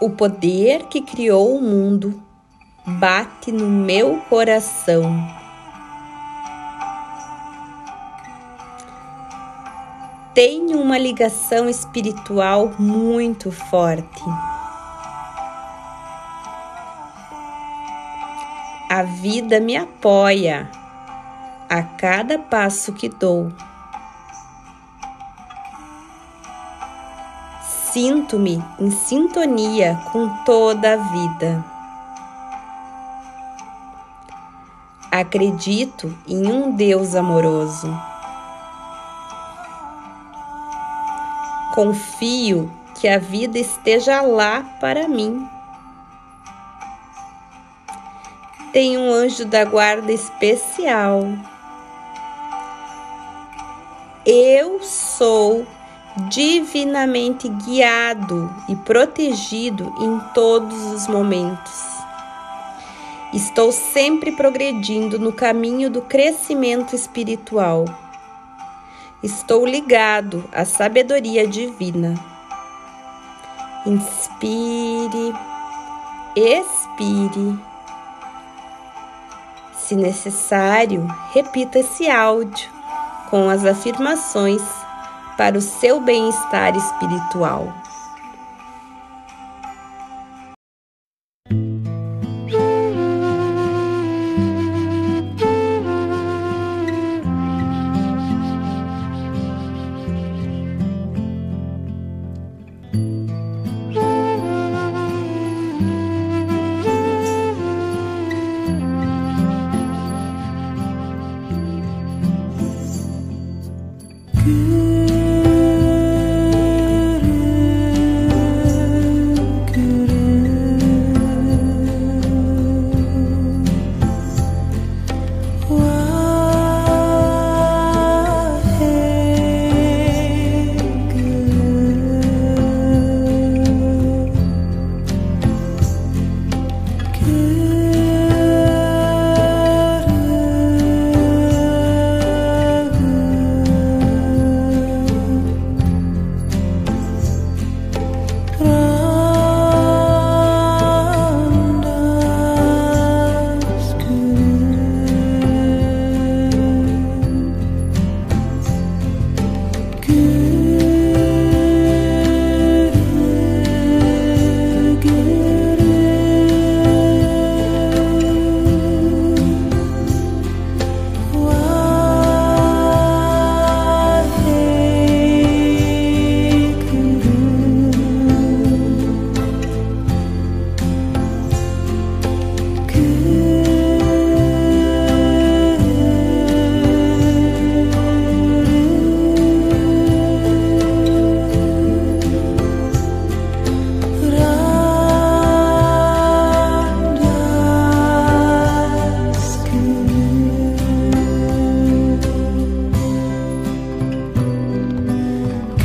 O poder que criou o mundo bate no meu coração. Tenho uma ligação espiritual muito forte. A vida me apoia a cada passo que dou. Sinto-me em sintonia com toda a vida. Acredito em um Deus amoroso. Confio que a vida esteja lá para mim. Tenho um anjo da guarda especial. Eu sou divinamente guiado e protegido em todos os momentos. Estou sempre progredindo no caminho do crescimento espiritual. Estou ligado à sabedoria divina. Inspire, expire. Se necessário, repita esse áudio com as afirmações para o seu bem-estar espiritual.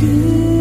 you.